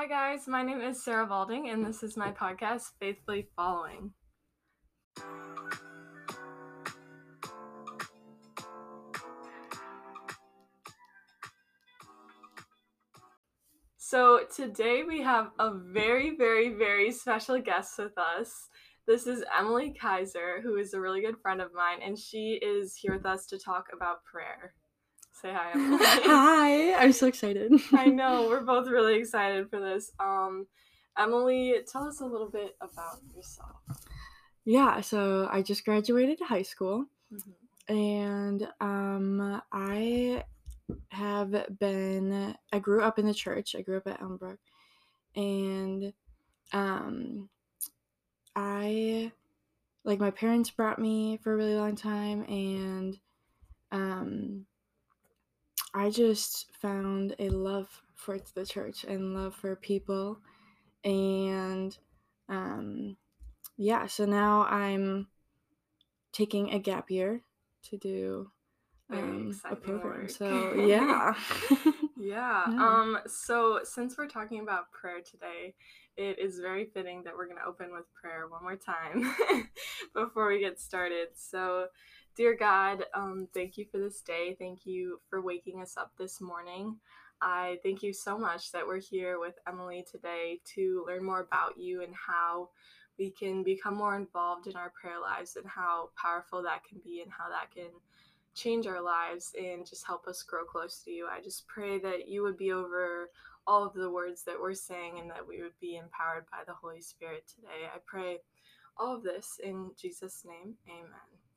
Hi, guys. My name is Sarah Balding, and this is my podcast, Faithfully Following. So, today we have a very, very, very special guest with us. This is Emily Kaiser, who is a really good friend of mine, and she is here with us to talk about prayer. Say hi, Emily. Hi, I'm so excited. I know we're both really excited for this. Um, Emily, tell us a little bit about yourself. Yeah, so I just graduated high school Mm-hmm. and um I have been I grew up in the church. I grew up at Elmbrook and um I like my parents brought me for a really long time and um I just found a love for the church and love for people and um yeah so now i'm taking a gap year to do um, a program work. so yeah Yeah. Yeah. Um, so since we're talking about prayer today, it is very fitting that we're going to open with prayer one more time before we get started. So, dear God, um, thank you for this day. Thank you for waking us up this morning. I thank you so much that we're here with Emily today to learn more about you and how we can become more involved in our prayer lives and how powerful that can be and how that can change our lives and just help us grow close to you. I just pray that you would be over all of the words that we're saying and that we would be empowered by the Holy Spirit today. I pray all of this in Jesus' name. Amen.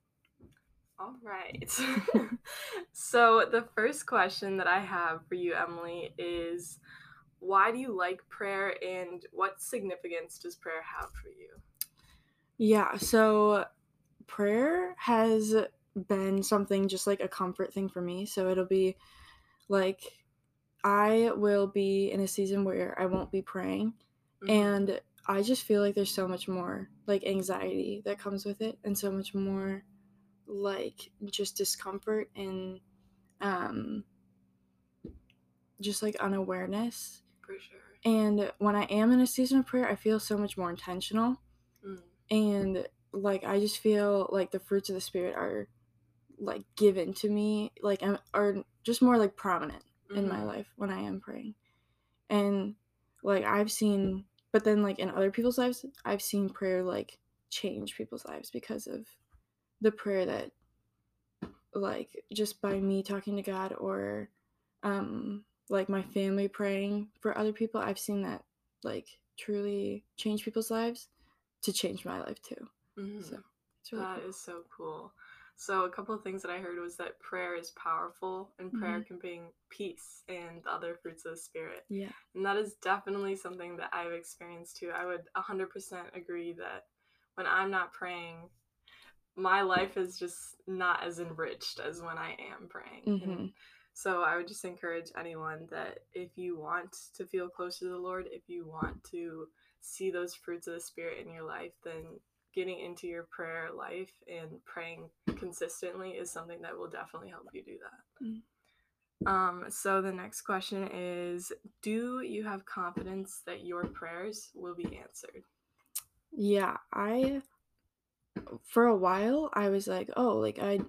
All right. so, the first question that I have for you, Emily, is why do you like prayer and what significance does prayer have for you? yeah so prayer has been something just like a comfort thing for me so it'll be like i will be in a season where i won't be praying Mhm. and i just feel like there's so much more like anxiety that comes with it and so much more like just discomfort and um just like unawareness for sure. and when i am in a season of prayer i feel so much more intentional Mm. and like i just feel like the fruits of the spirit are like given to me like am- are just more like prominent in my Mhm. life when I am praying. And like I've seen but then like in other people's lives, I've seen prayer like change people's lives because of the prayer that like just by me talking to God or um like my family praying for other people, I've seen that like truly change people's lives to change my life too. Mhm. So it's really That cool. is so cool. So a couple of things that I heard was that prayer is powerful and prayer Mm-hmm. can bring peace and other fruits of the spirit. Yeah. And that is definitely something that I've experienced too. I would 100% agree that when I'm not praying, my life is just not as enriched as when I am praying. And Mhm. so I would just encourage anyone that if you want to feel close to the Lord, if you want to see those fruits of the Spirit in your life, then getting into your prayer life and praying consistently is something that will definitely help you do that. Mm. Um, so the next question is Do you have confidence that your prayers will be answered? Yeah, I for a while I was like, oh, like I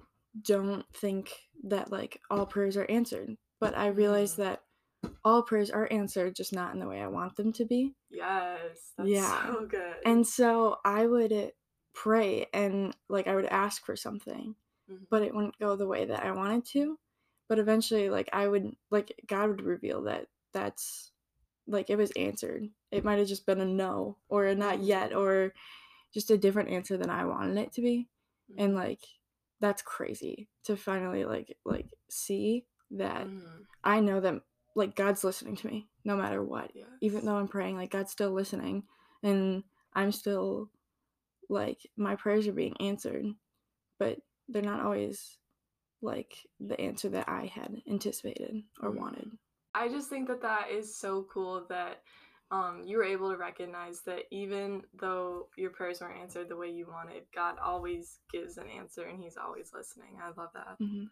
don't think that like all prayers are answered. But I realized Mm. that all prayers are answered, just not in the way I want them to be. Yes, that's Yeah. so good. And so I would pray and like I would ask for something, Mhm. but it wouldn't go the way that I wanted to. But eventually like I would like God would reveal that that's like it was answered. It might have just been a no or a not Mhm. yet or just a different answer than I wanted it to be. And Mhm. like that's crazy to finally like like see that Mhm. I know that like God's listening to me no matter what. Even though I'm praying, like God's still listening and I'm still like my prayers are being answered, but they're not always like the answer that I had anticipated or Mhm. wanted. I just think that that is so cool that um, you were able to recognize that even though your prayers weren't answered the way you wanted, God always gives an answer and He's always listening. I love that. hmm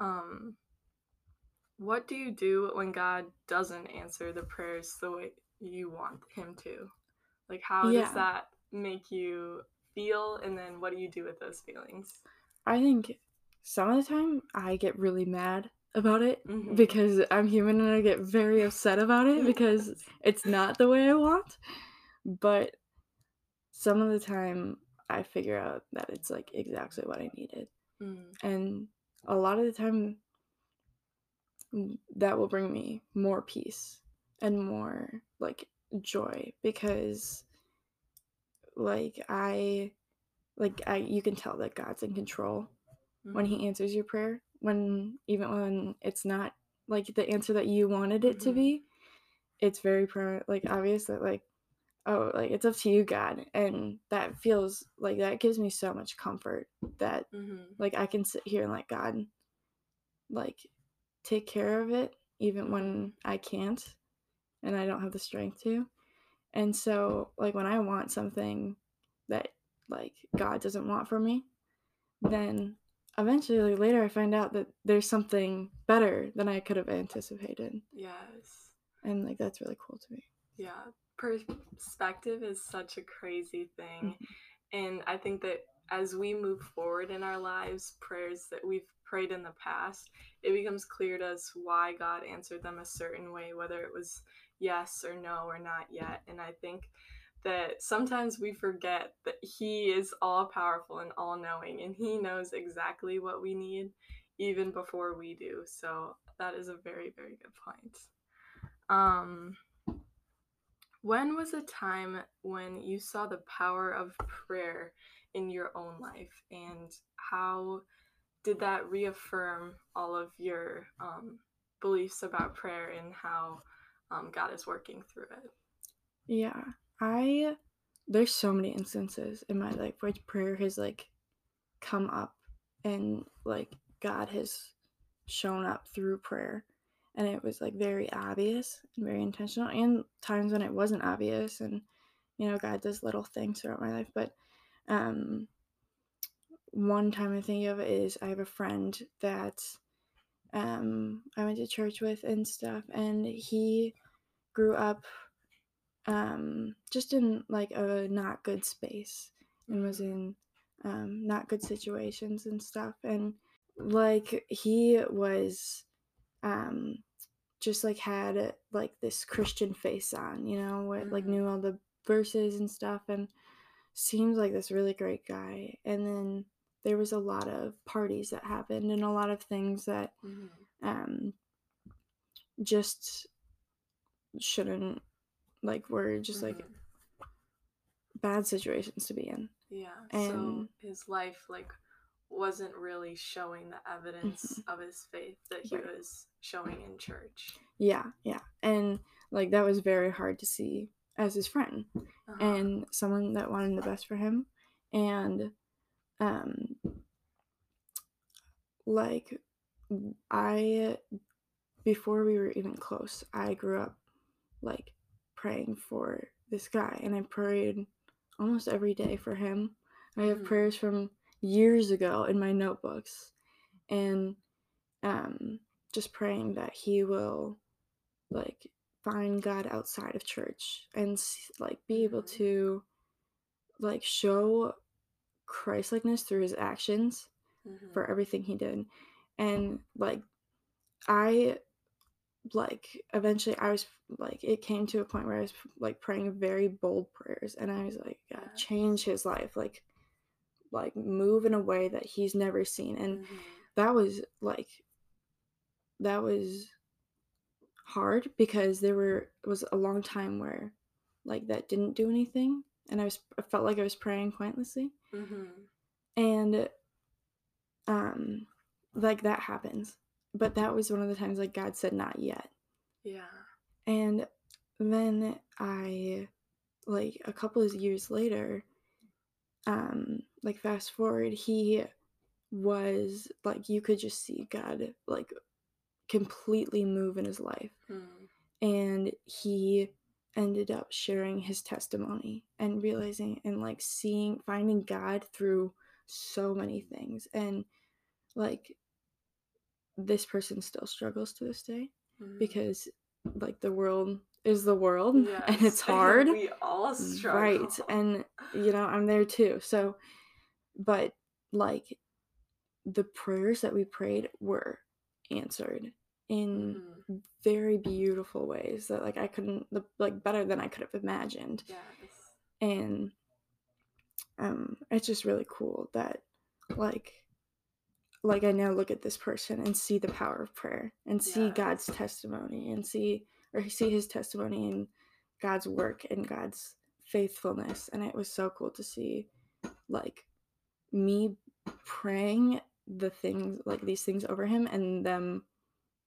Um, what do you do when God doesn't answer the prayers the way you want him to? Like, how Yeah. does that make you feel? And then what do you do with those feelings? I think some of the time I get really mad about it Mhm. because I'm human and I get very upset about it because it's not the way I want. But some of the time I figure out that it's like exactly what I needed. Mm, And a lot of the time that will bring me more peace and more like joy because like I like I you can tell that God's in control when mhm. he answers your prayer when even when it's not like the answer that you wanted it to Mhm. be it's very pro like obvious that like oh like it's up to you god and that feels like that gives me so much comfort that Mhm. like i can sit here and let god like take care of it even when i can't and i don't have the strength to and so like when i want something that like god doesn't want for me then eventually later i find out that there's something better than i could have anticipated Yes. and like that's really cool to me Yeah. Perspective is such a crazy thing. Mm-hmm. And I think that as we move forward in our lives, prayers that we've prayed in the past, it becomes clear to us why God answered them a certain way, whether it was yes or no or not yet. And I think that sometimes we forget that He is all powerful and all knowing, and He knows exactly what we need even before we do. So that is a very, very good point. Um, when was a time when you saw the power of prayer in your own life, and how did that reaffirm all of your um, beliefs about prayer and how um, God is working through it? yeah i there's so many instances in my life where prayer has like come up and like god has shown up through prayer and it was like very obvious and very intentional and times when it wasn't obvious and you know god does little things throughout my life but um one time i think of is i have a friend that um i went to church with and stuff and he grew up um just in like a not good space and was in um not good situations and stuff and like he was um just like had like this christian face on you know what like Mhm. knew all the verses and stuff and seems like this really great guy and then there was a lot of parties that happened and a lot of things that Mhm. um just shouldn't like were just like Mhm. bad situations to be in Yeah. And- so his life like wasn't really showing the evidence of his faith that he Right. was showing in church. yeah yeah and like that was very hard to see as his friend Uh-huh. and someone that wanted the best for him and um like i before we were even close i grew up like praying for this guy and i prayed almost every day for him i have Mhm. prayers from years ago in my notebooks and um just praying that he will like find god outside of church and like be able Mhm. to like show christlikeness through his actions Mhm. for everything he did and like i like eventually i was like it came to a point where i was like praying very bold prayers and i was like god Yes. change his life like like move in a way that he's never seen and Mhm. that was like that was hard because there were was a long time where like that didn't do anything and i was i felt like i was praying pointlessly Mhm. and um like that happens but that was one of the times like god said not yet Yeah. and then i like a couple of years later um like fast forward he was like you could just see god like completely move in his life Mhm. and he ended up sharing his testimony and realizing and like seeing finding god through so many things and like this person still struggles to this day Mhm. because like the world is the world and it's hard. we all struggle. Right. And you know, I'm there too. So but like the prayers that we prayed were answered in Mhm. very beautiful ways that like I couldn't the- like better than I could have imagined. Yes. And um it's just really cool that like like I now look at this person and see the power of prayer and see. God's testimony and see or see his testimony and God's work and God's faithfulness and it was so cool to see like me praying the things like these things over him and them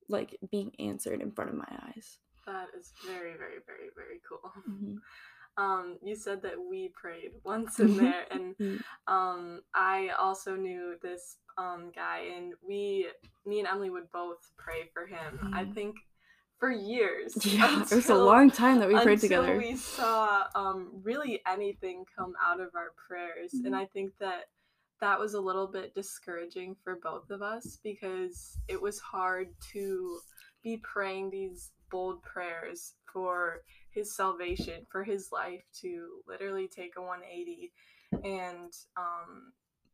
like being answered in front of my eyes. That is very, very, very, very cool. Mhm. Um, you said that we prayed once in there, and Mm. um, I also knew this um, guy, and we, me and Emily would both pray for him. I Mhm. think for years. Yeah, it was a long time that we prayed until together. we saw um, really anything come out of our prayers, and Mhm. I think that that was a little bit discouraging for both of us because it was hard to be praying these bold prayers for his salvation, for his life to literally take a 180. And um,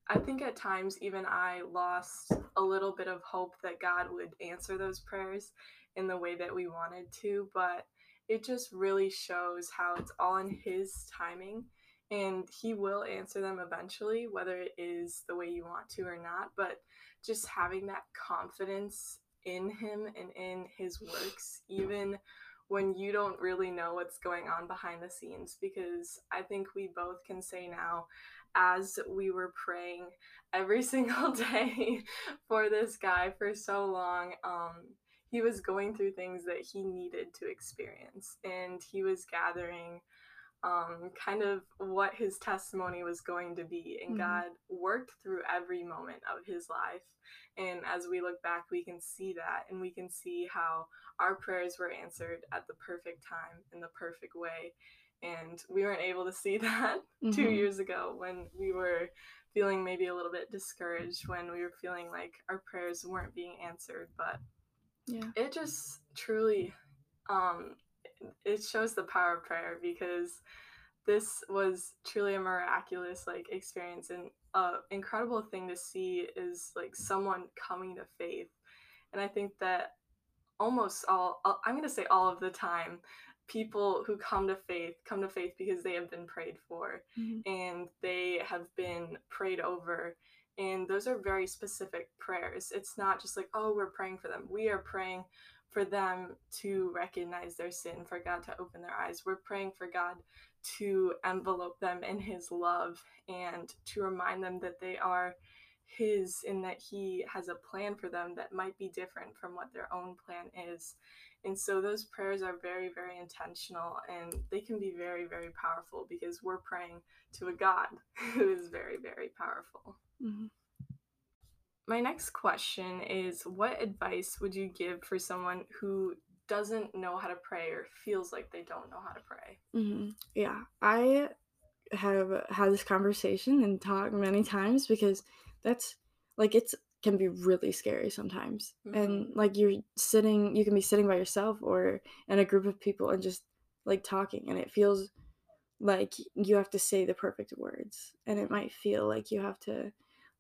I think at times even I lost a little bit of hope that God would answer those prayers in the way that we wanted to, but it just really shows how it's all in his timing and he will answer them eventually, whether it is the way you want to or not. But just having that confidence in him and in his works, even when you don't really know what's going on behind the scenes, because I think we both can say now, as we were praying every single day for this guy for so long, um, he was going through things that he needed to experience, and he was gathering um, kind of what his testimony was going to be. And Mhm. God worked through every moment of his life. And as we look back, we can see that and we can see how our prayers were answered at the perfect time in the perfect way. And we weren't able to see that two Mhm. years ago when we were feeling maybe a little bit discouraged, when we were feeling like our prayers weren't being answered. But Yeah. it just truly um it shows the power of prayer because this was truly a miraculous like experience and a incredible thing to see is like someone coming to faith. And i think that almost all i'm going to say all of the time people who come to faith come to faith because they have been prayed for Mhm. and they have been prayed over. And those are very specific prayers. It's not just like oh we're praying for them. We are praying for them to recognize their sin for god to open their eyes. We're praying for god to envelope them in his love and to remind them that they are his and that he has a plan for them that might be different from what their own plan is. And so those prayers are very very intentional and they can be very very powerful because we're praying to a god who is very very powerful. Mhm. My next question is what advice would you give for someone who doesn't know how to pray or feels like they don't know how to pray Mhm. Yeah, I have had this conversation and talked many times because that's like it's can be really scary sometimes. And like you're sitting, you can be sitting by yourself or in a group of people and just like talking, and it feels like you have to say the perfect words, and it might feel like you have to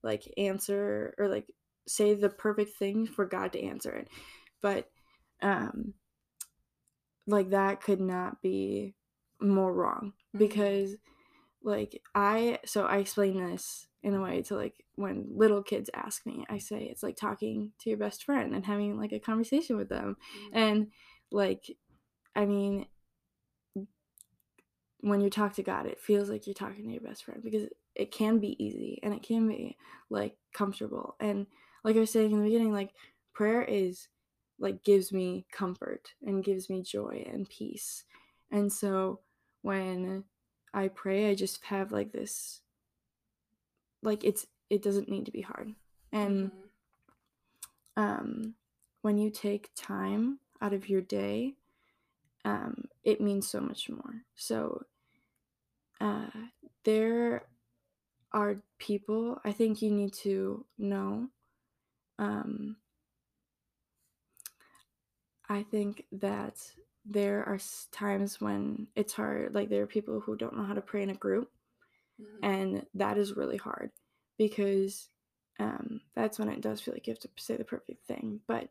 like answer or like say the perfect thing for God to answer it. But um like that could not be more wrong Mhm. because like I so I explain this in a way to like when little kids ask me, I say it's like talking to your best friend and having like a conversation with them. Mhm. And like I mean when you talk to God, it feels like you're talking to your best friend because it can be easy and it can be like comfortable. And like I was saying in the beginning, like prayer is like gives me comfort and gives me joy and peace. And so when I pray, I just have like this like it's it doesn't need to be hard. And Mhm. um when you take time out of your day, um it means so much more. So uh there are people I think you need to know um I think that there are times when it's hard. Like there are people who don't know how to pray in a group, mm-hmm. and that is really hard because um, that's when it does feel like you have to say the perfect thing. But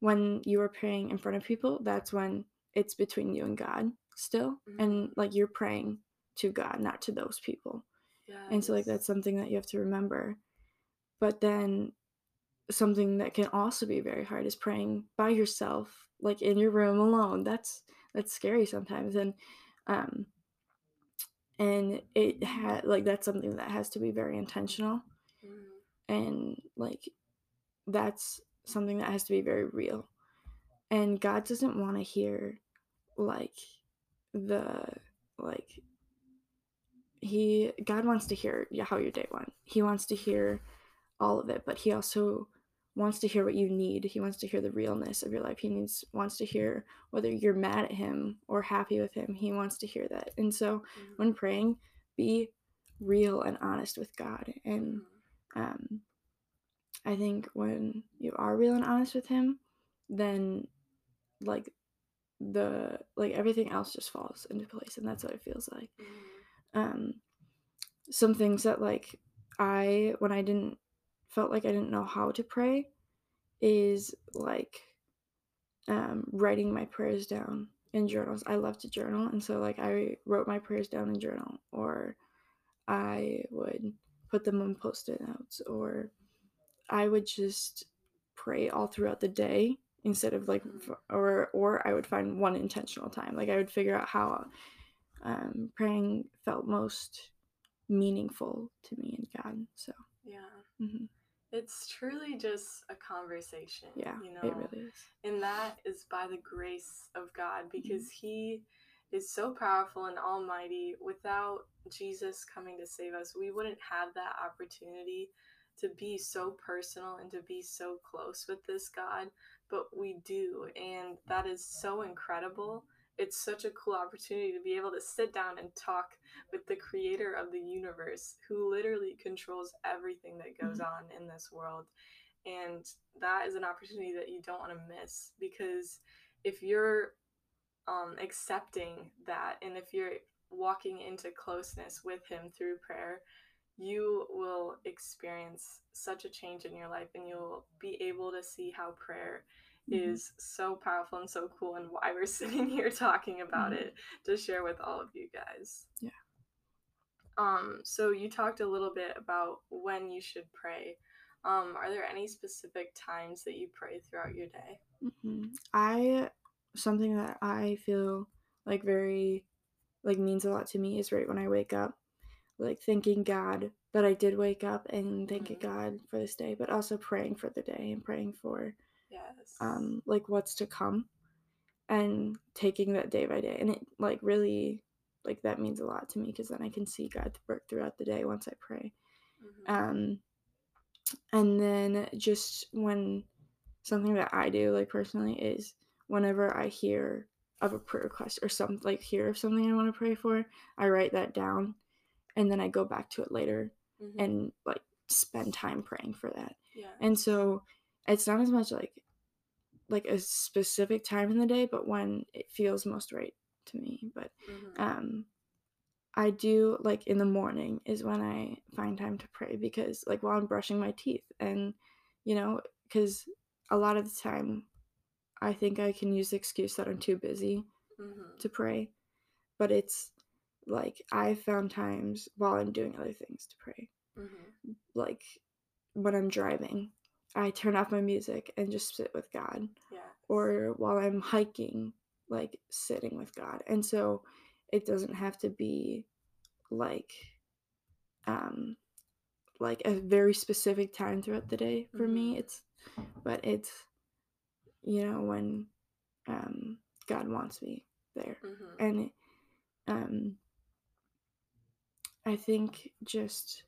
when you are praying in front of people, that's when it's between you and God still, mm-hmm. and like you're praying to God, not to those people. Yes. And so like that's something that you have to remember. But then something that can also be very hard is praying by yourself like in your room alone that's that's scary sometimes and um and it had like that's something that has to be very intentional mm-hmm. and like that's something that has to be very real and god doesn't want to hear like the like he god wants to hear how your day went he wants to hear all of it but he also wants to hear what you need. He wants to hear the realness of your life. He needs wants to hear whether you're mad at him or happy with him. He wants to hear that. And so mm-hmm. when praying, be real and honest with God. And mm-hmm. um, I think when you are real and honest with him, then like the like everything else just falls into place and that's what it feels like. Mm-hmm. Um some things that like I when I didn't felt like I didn't know how to pray is like um, writing my prayers down in journals. I love to journal, and so like I wrote my prayers down in journal, or I would put them on post-it notes, or I would just pray all throughout the day instead of like, or or I would find one intentional time. Like I would figure out how um, praying felt most meaningful to me and God. So yeah. Mm-hmm. It's truly just a conversation. Yeah, you know, it really is. And that is by the grace of God because mm-hmm. He is so powerful and almighty. Without Jesus coming to save us, we wouldn't have that opportunity to be so personal and to be so close with this God, but we do. And that is so incredible it's such a cool opportunity to be able to sit down and talk with the creator of the universe who literally controls everything that goes mm-hmm. on in this world. And that is an opportunity that you don't want to miss because if you're um, accepting that and if you're walking into closeness with Him through prayer, you will experience such a change in your life and you'll be able to see how prayer mm-hmm. is so powerful and so cool and why we're sitting here talking about mm-hmm. it to share with all of you guys. Yeah. Um so you talked a little bit about when you should pray. Um are there any specific times that you pray throughout your day? Mm-hmm. I something that I feel like very like means a lot to me is right when I wake up like thanking God that I did wake up and thanking mm-hmm. God for this day, but also praying for the day and praying for Yes. Um, like what's to come and taking that day by day. And it like really like that means a lot to me because then I can see God work throughout the day once I pray. Mm-hmm. Um and then just when something that I do like personally is whenever I hear of a prayer request or something like hear of something I want to pray for, I write that down and then I go back to it later mm-hmm. and like spend time praying for that. Yeah. And so it's not as much like like a specific time in the day, but when it feels most right to me. But mm-hmm. um I do like in the morning is when I find time to pray because like while I'm brushing my teeth and you know cuz a lot of the time I think I can use the excuse that I'm too busy mm-hmm. to pray. But it's like I found times while I'm doing other things to pray. Mm-hmm. Like when I'm driving I turn off my music and just sit with God. Yeah. Or while I'm hiking, like sitting with God. And so it doesn't have to be like um like a very specific time throughout the day for mm-hmm. me. It's but it's you know when um God wants me there. Mm-hmm. And um I think just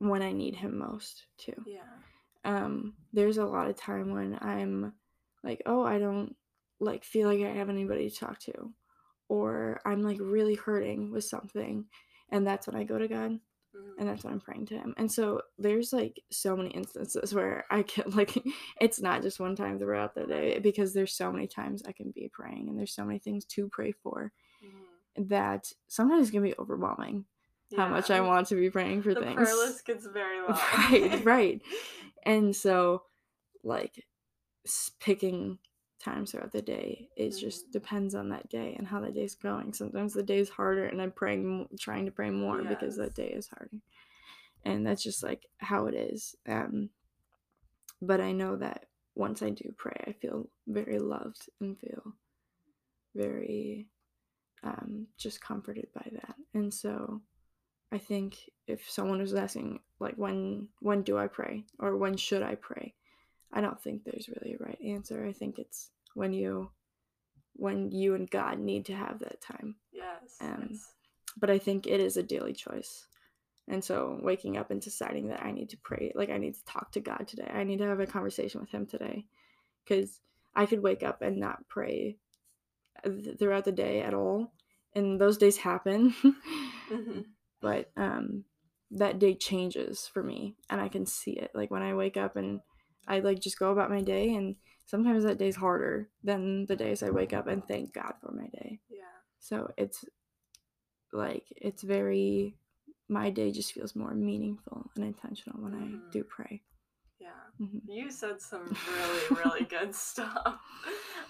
when I need him most too. Yeah. Um, there's a lot of time when I'm like, oh, I don't like feel like I have anybody to talk to, or I'm like really hurting with something, and that's when I go to God. and that's when I'm praying to him. And so there's like so many instances where I can like it's not just one time throughout the day because there's so many times I can be praying and there's so many things to pray for Mhm. that sometimes can be overwhelming how much I want to be praying for The things. prayer list gets very long. Right, right. And so like picking times throughout the day it just Mhm. depends on that day and how that day's going sometimes the day's harder and i'm praying trying to pray more because that day is harder and that's just like how it is um but i know that once i do pray i feel very loved and feel very um just comforted by that and so i think if someone was asking like when when do i pray or when should i pray i don't think there's really a right answer i think it's when you when you and god need to have that time Yes. Um, yes. but I think it is a daily choice. And so waking up and deciding that I need to pray, like I need to talk to God today. I need to have a conversation with him today cuz I could wake up and not pray th- throughout the day at all. And those days happen. Mhm. But um that day changes for me and I can see it. Like when I wake up and I like just go about my day and sometimes that day's harder than the days I wake up and thank God for my day. Yeah. So it's like it's very my day just feels more meaningful and intentional when Mhm. I do pray. Yeah. Mhm. You said some really, really good stuff.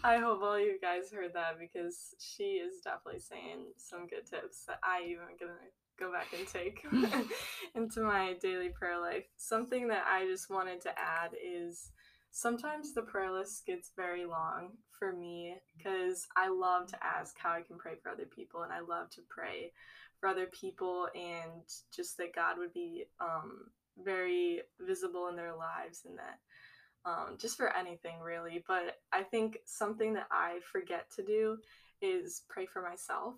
I hope all you guys heard that because she is definitely saying some good tips that I even gonna go back and take into my daily prayer life. Something that I just wanted to add is sometimes the prayer list gets very long for me because I love to ask how I can pray for other people and I love to pray for other people and just that God would be um, very visible in their lives and that um, just for anything really. But I think something that I forget to do is pray for myself.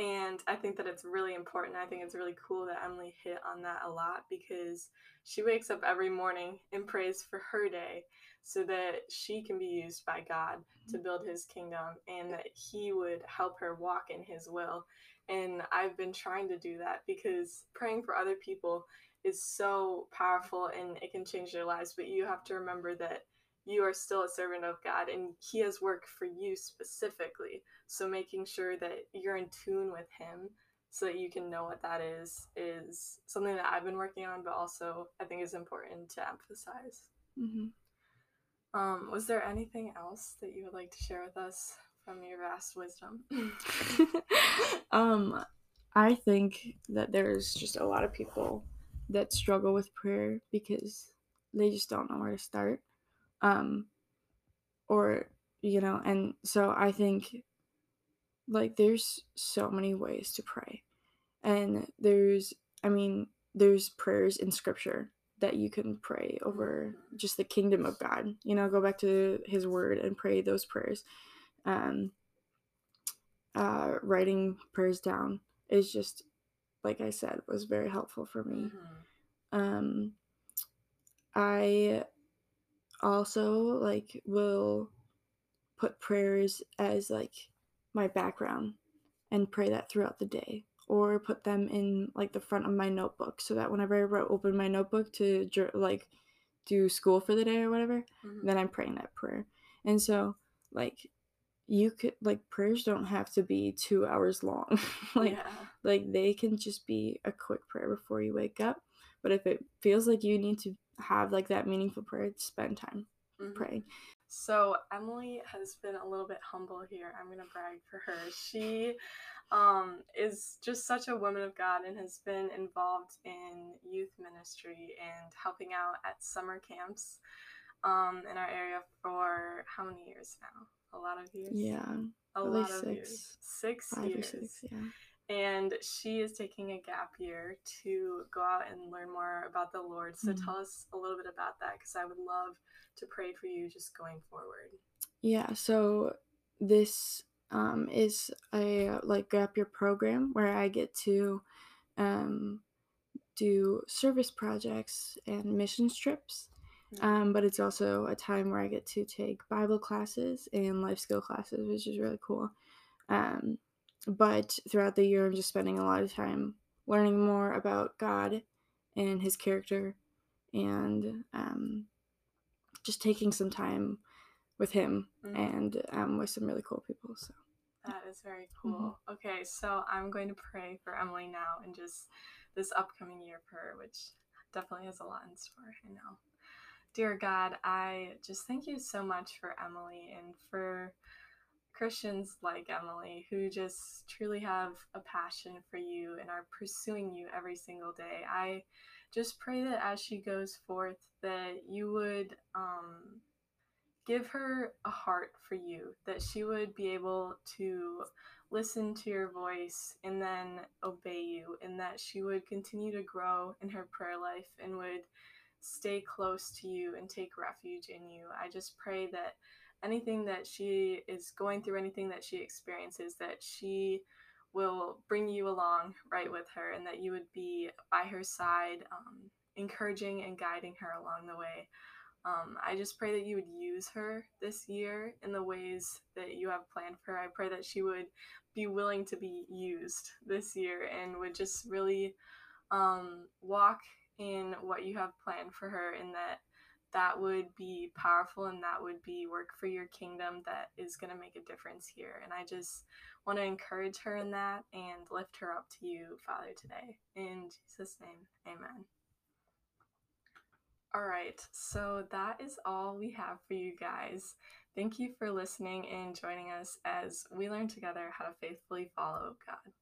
And I think that it's really important. I think it's really cool that Emily hit on that a lot because she wakes up every morning and prays for her day so that she can be used by God to mm-hmm. build his kingdom and that he would help her walk in his will. And I've been trying to do that because praying for other people is so powerful and it can change their lives. But you have to remember that you are still a servant of God and He has work for you specifically. So making sure that you're in tune with Him so that you can know what that is is something that I've been working on, but also I think is important to emphasize. Mhm. Um, was there anything else that you would like to share with us from your vast wisdom? um I think that there's just a lot of people that struggle with prayer because they just don't know where to start. Um or you know, and so I think like there's so many ways to pray. And there's I mean, there's prayers in scripture that you can pray over just the kingdom of God. You know, go back to his word and pray those prayers. Um uh writing prayers down is just like I said was very helpful for me. Mhm. Um I also like will put prayers as like my background and pray that throughout the day or put them in like the front of my notebook so that whenever I ro- open my notebook to like do school for the day or whatever, Mhm. then I'm praying that prayer. And so like you could like prayers don't have to be 2 hours long. like yeah. like they can just be a quick prayer before you wake up. But if it feels like you need to have like that meaningful prayer, spend time Mhm. praying. So Emily has been a little bit humble here. I'm gonna brag for her. She um, is just such a woman of God and has been involved in youth ministry and helping out at summer camps um, in our area for how many years now? A lot of years. Yeah. a lot of six, years. Six Five years. or six, yeah. And she is taking a gap year to go out and learn more about the Lord. So Mhm. tell us a little bit about that because I would love to pray for you just going forward. Yeah, so this um, is a like gap year program where I get to um, do service projects and missions trips. Um, but it's also a time where I get to take Bible classes and life skill classes, which is really cool. Um, but throughout the year, I'm just spending a lot of time learning more about God and His character, and um, just taking some time with Him mm-hmm. and um, with some really cool people. So that is very cool. Mm-hmm. Okay, so I'm going to pray for Emily now and just this upcoming year for her, which definitely has a lot in store. I know. Dear God, I just thank you so much for Emily and for Christians like Emily who just truly have a passion for you and are pursuing you every single day. I just pray that as she goes forth, that you would um, give her a heart for you, that she would be able to listen to your voice and then obey you, and that she would continue to grow in her prayer life and would stay close to you and take refuge in you. I just pray that anything that she is going through, anything that she experiences, that she will bring you along right with her and that you would be by her side, um, encouraging and guiding her along the way. Um, I just pray that you would use her this year in the ways that you have planned for her. I pray that she would be willing to be used this year and would just really um, walk in what you have planned for her and that that would be powerful and that would be work for your kingdom that is going to make a difference here. And I just want to encourage her in that and lift her up to you, Father, today. In Jesus' name, amen. All right, so that is all we have for you guys. Thank you for listening and joining us as we learn together how to faithfully follow God.